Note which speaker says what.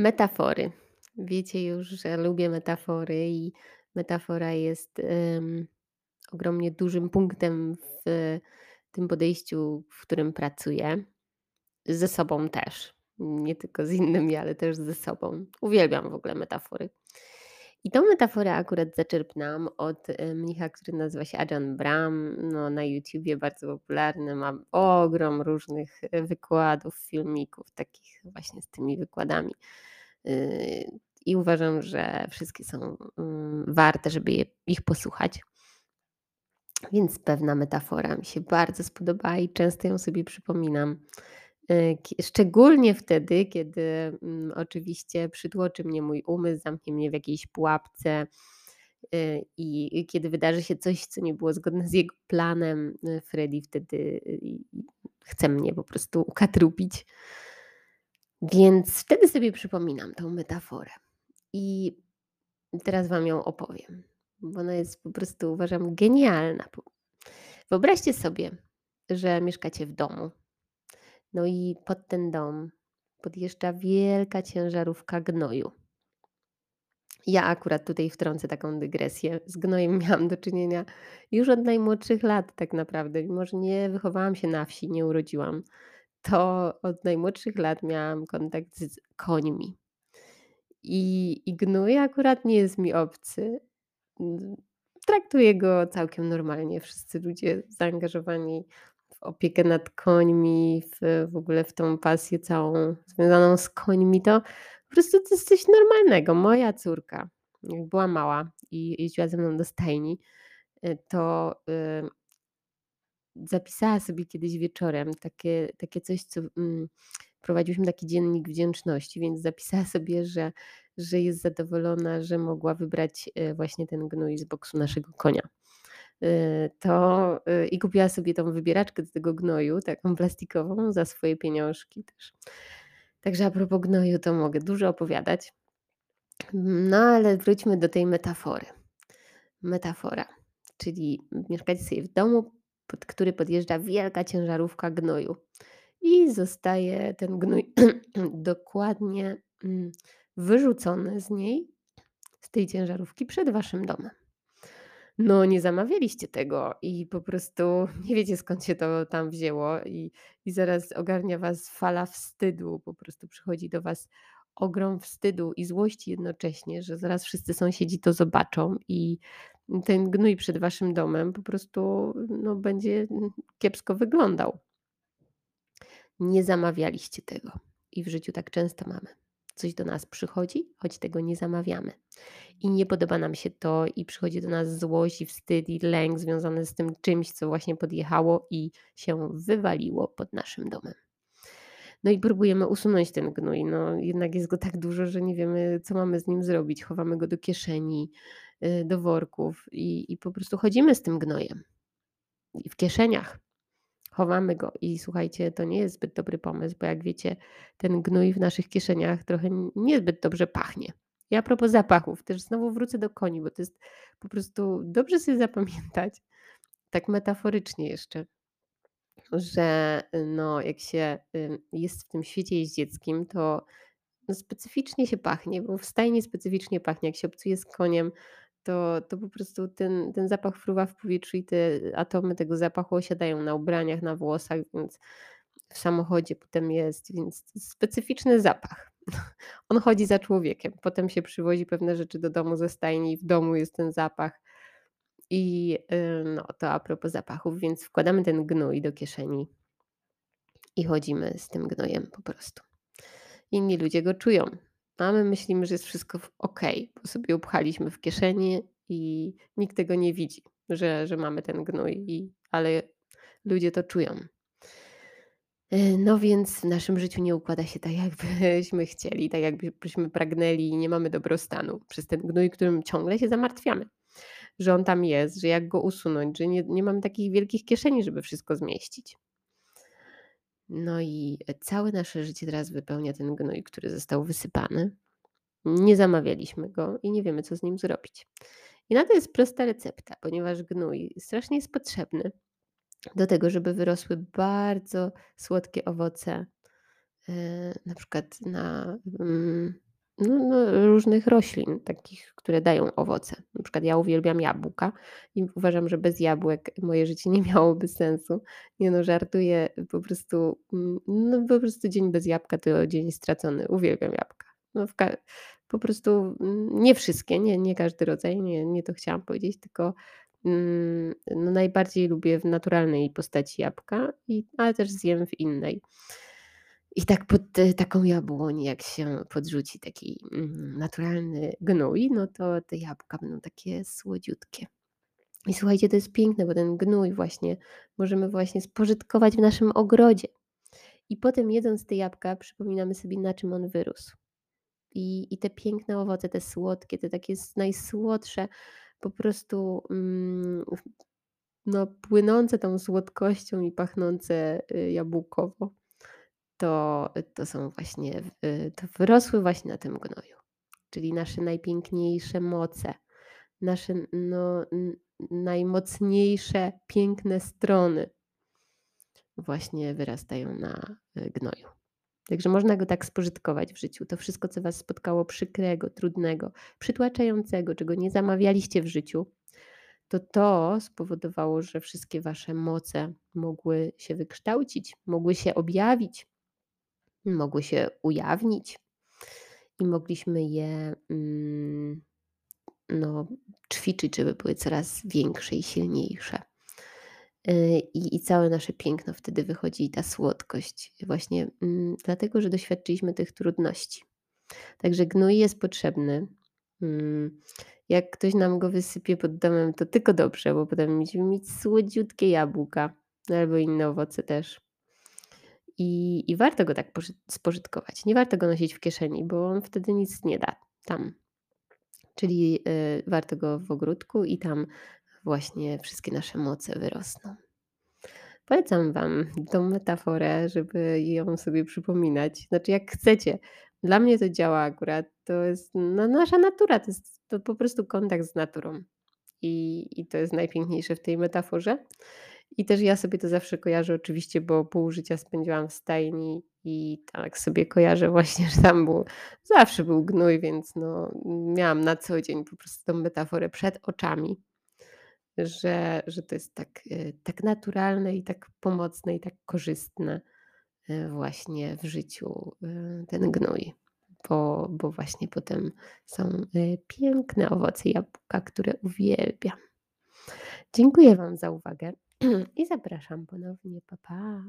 Speaker 1: Metafory. Wiecie już, że lubię metafory i metafora jest em, ogromnie dużym punktem w tym podejściu, w którym pracuję. Ze sobą też. Nie tylko z innymi, ale też ze sobą. Uwielbiam w ogóle metafory. I tą metaforę akurat zaczerpnęłam od e, mnicha, który nazywa się Ajahn Brahm. No, na YouTubie bardzo popularny, ma ogrom różnych e, wykładów, filmików, takich właśnie z tymi wykładami. Y, I uważam, że wszystkie są mm, warte, żeby je, ich posłuchać. Więc pewna metafora mi się bardzo spodobała i często ją sobie przypominam. Y, szczególnie wtedy, kiedy mm, oczywiście przytłoczy mnie mój umysł, zamknie mnie w jakiejś pułapce y, i kiedy wydarzy się coś, co nie było zgodne z jego planem, Freddy wtedy chce mnie po prostu ukatrupić. Więc wtedy sobie przypominam tą metaforę. I teraz Wam ją opowiem, bo ona jest po prostu, uważam, genialna. Wyobraźcie sobie, że mieszkacie w domu. No i pod ten dom podjeżdża wielka ciężarówka gnoju. Ja akurat tutaj wtrącę taką dygresję. Z gnojem miałam do czynienia już od najmłodszych lat, tak naprawdę. Mimo, że nie wychowałam się na wsi, nie urodziłam, to od najmłodszych lat miałam kontakt z końmi. I, i gnój akurat nie jest mi obcy. Traktuję go całkiem normalnie. Wszyscy ludzie zaangażowani opiekę nad końmi, w, w ogóle w tą pasję całą związaną z końmi, to po prostu to jest coś normalnego. Moja córka, jak była mała i jeździła ze mną do stajni, y, to y, zapisała sobie kiedyś wieczorem takie, takie coś, co mm, prowadziłyśmy taki dziennik wdzięczności, więc zapisała sobie, że, że jest zadowolona, że mogła wybrać e, właśnie ten gnój z boksu naszego konia. E, to e, i kupiła sobie tą wybieraczkę do tego gnoju, taką plastikową, za swoje pieniążki też. Także a propos gnoju, to mogę dużo opowiadać. No ale wróćmy do tej metafory. Metafora, czyli mieszkacie sobie w domu, pod który podjeżdża wielka ciężarówka gnoju i zostaje ten gnój dokładnie mm, wyrzucony z niej, z tej ciężarówki przed waszym domem. No, nie zamawialiście tego i po prostu nie wiecie skąd się to tam wzięło, i, i zaraz ogarnia was fala wstydu. Po prostu przychodzi do was ogrom wstydu i złości jednocześnie, że zaraz wszyscy sąsiedzi to zobaczą i ten gnój przed waszym domem po prostu no, będzie kiepsko wyglądał. Nie zamawialiście tego. I w życiu tak często mamy. Coś do nas przychodzi, choć tego nie zamawiamy. I nie podoba nam się to, i przychodzi do nas złość, i wstyd, i lęk związany z tym czymś, co właśnie podjechało i się wywaliło pod naszym domem. No i próbujemy usunąć ten gnój. No, jednak jest go tak dużo, że nie wiemy, co mamy z nim zrobić. Chowamy go do kieszeni, y, do worków i, i po prostu chodzimy z tym gnojem. I w kieszeniach chowamy go. I słuchajcie, to nie jest zbyt dobry pomysł, bo jak wiecie, ten gnój w naszych kieszeniach trochę niezbyt dobrze pachnie. I a propos zapachów, też znowu wrócę do koni, bo to jest po prostu dobrze sobie zapamiętać, tak metaforycznie jeszcze, że no, jak się jest w tym świecie jeździeckim, to no, specyficznie się pachnie, bo w stajni specyficznie pachnie. Jak się obcuje z koniem, to, to po prostu ten, ten zapach fruwa w powietrzu i te atomy tego zapachu osiadają na ubraniach, na włosach, więc w samochodzie potem jest, więc specyficzny zapach. On chodzi za człowiekiem. Potem się przywozi pewne rzeczy do domu ze stajni w domu jest ten zapach. I no to a propos zapachów, więc wkładamy ten gnój do kieszeni i chodzimy z tym gnojem po prostu. Inni ludzie go czują, a my myślimy, że jest wszystko ok, bo sobie upchaliśmy w kieszeni i nikt tego nie widzi, że, że mamy ten gnój, i, ale ludzie to czują. E, no więc w naszym życiu nie układa się tak, jakbyśmy chcieli, tak jakbyśmy pragnęli i nie mamy dobrostanu przez ten gnój, którym ciągle się zamartwiamy. Że on tam jest, że jak go usunąć, że nie, nie mamy takich wielkich kieszeni, żeby wszystko zmieścić. No i całe nasze życie teraz wypełnia ten gnój, który został wysypany. Nie zamawialiśmy go i nie wiemy, co z nim zrobić. I na to jest prosta recepta, ponieważ gnój strasznie jest potrzebny do tego, żeby wyrosły bardzo słodkie owoce, e, na przykład na, mm, no no, różnych roślin, takich, które dają owoce. Na przykład ja uwielbiam jabłka i uważam, że bez jabłek moje życie nie miałoby sensu. Nie no, żartuję, po prostu, mm, no po prostu dzień bez jabłka to dzień stracony. Uwielbiam jabłka. No po prostu, mm, nie wszystkie, nie nie każdy rodzaj, nie nie to chciałam powiedzieć, tylko, mm, no najbardziej lubię w naturalnej postaci jabłka i ale też zjem w innej. I tak pod taką jabłoń, jak się podrzuci taki, mm, naturalny gnój, no to te jabłka będą takie słodziutkie. I słuchajcie, to jest piękne, bo ten gnój właśnie możemy właśnie spożytkować w naszym ogrodzie. I potem jedząc te jabłka przypominamy sobie, na czym on wyrósł. I i te piękne owoce, te słodkie, te takie najsłodsze, po prostu, mm, no płynące tą słodkością i pachnące, y, jabłkowo. To to są właśnie y, to wyrosły właśnie na tym gnoju. Czyli nasze najpiękniejsze moce, nasze no najmocniejsze, piękne strony właśnie wyrastają na, y, gnoju. Także można go tak spożytkować w życiu. To wszystko, co was spotkało przykrego, trudnego, przytłaczającego, czego nie zamawialiście w życiu, to to spowodowało, że wszystkie wasze moce mogły się wykształcić, mogły się objawić, mogły się ujawnić i mogliśmy je, mm, no, ćwiczyć, żeby były coraz większe i silniejsze. Y, I i całe nasze piękno wtedy wychodzi i ta słodkość właśnie, mm, dlatego, że doświadczyliśmy tych trudności. Także gnój jest potrzebny. Mm, jak ktoś nam go wysypie pod domem, to tylko dobrze, bo potem będziemy mieć słodziutkie jabłka albo inne owoce też. I i warto go tak pożyt spożytkować. Nie warto go nosić w kieszeni, bo on wtedy nic nie da tam. Czyli, y, warto go w ogródku i tam właśnie wszystkie nasze moce wyrosną. Polecam wam tą metaforę, żeby ją sobie przypominać. Znaczy jak chcecie. Dla mnie to działa akurat. To jest no nasza natura, to jest to po prostu kontakt z naturą. I i to jest najpiękniejsze w tej metaforze. I też ja sobie to zawsze kojarzę oczywiście, bo pół życia spędziłam w stajni i tak sobie kojarzę właśnie, że tam był zawsze był gnój, więc no miałam na co dzień po prostu tą metaforę przed oczami. Że że to jest tak, y, tak naturalne i tak pomocne i tak korzystne, y, właśnie w życiu, y, ten gnój. Bo bo właśnie potem są, piękne owoce jabłka, które uwielbiam. Dziękuję wam za uwagę i zapraszam ponownie. Pa, pa.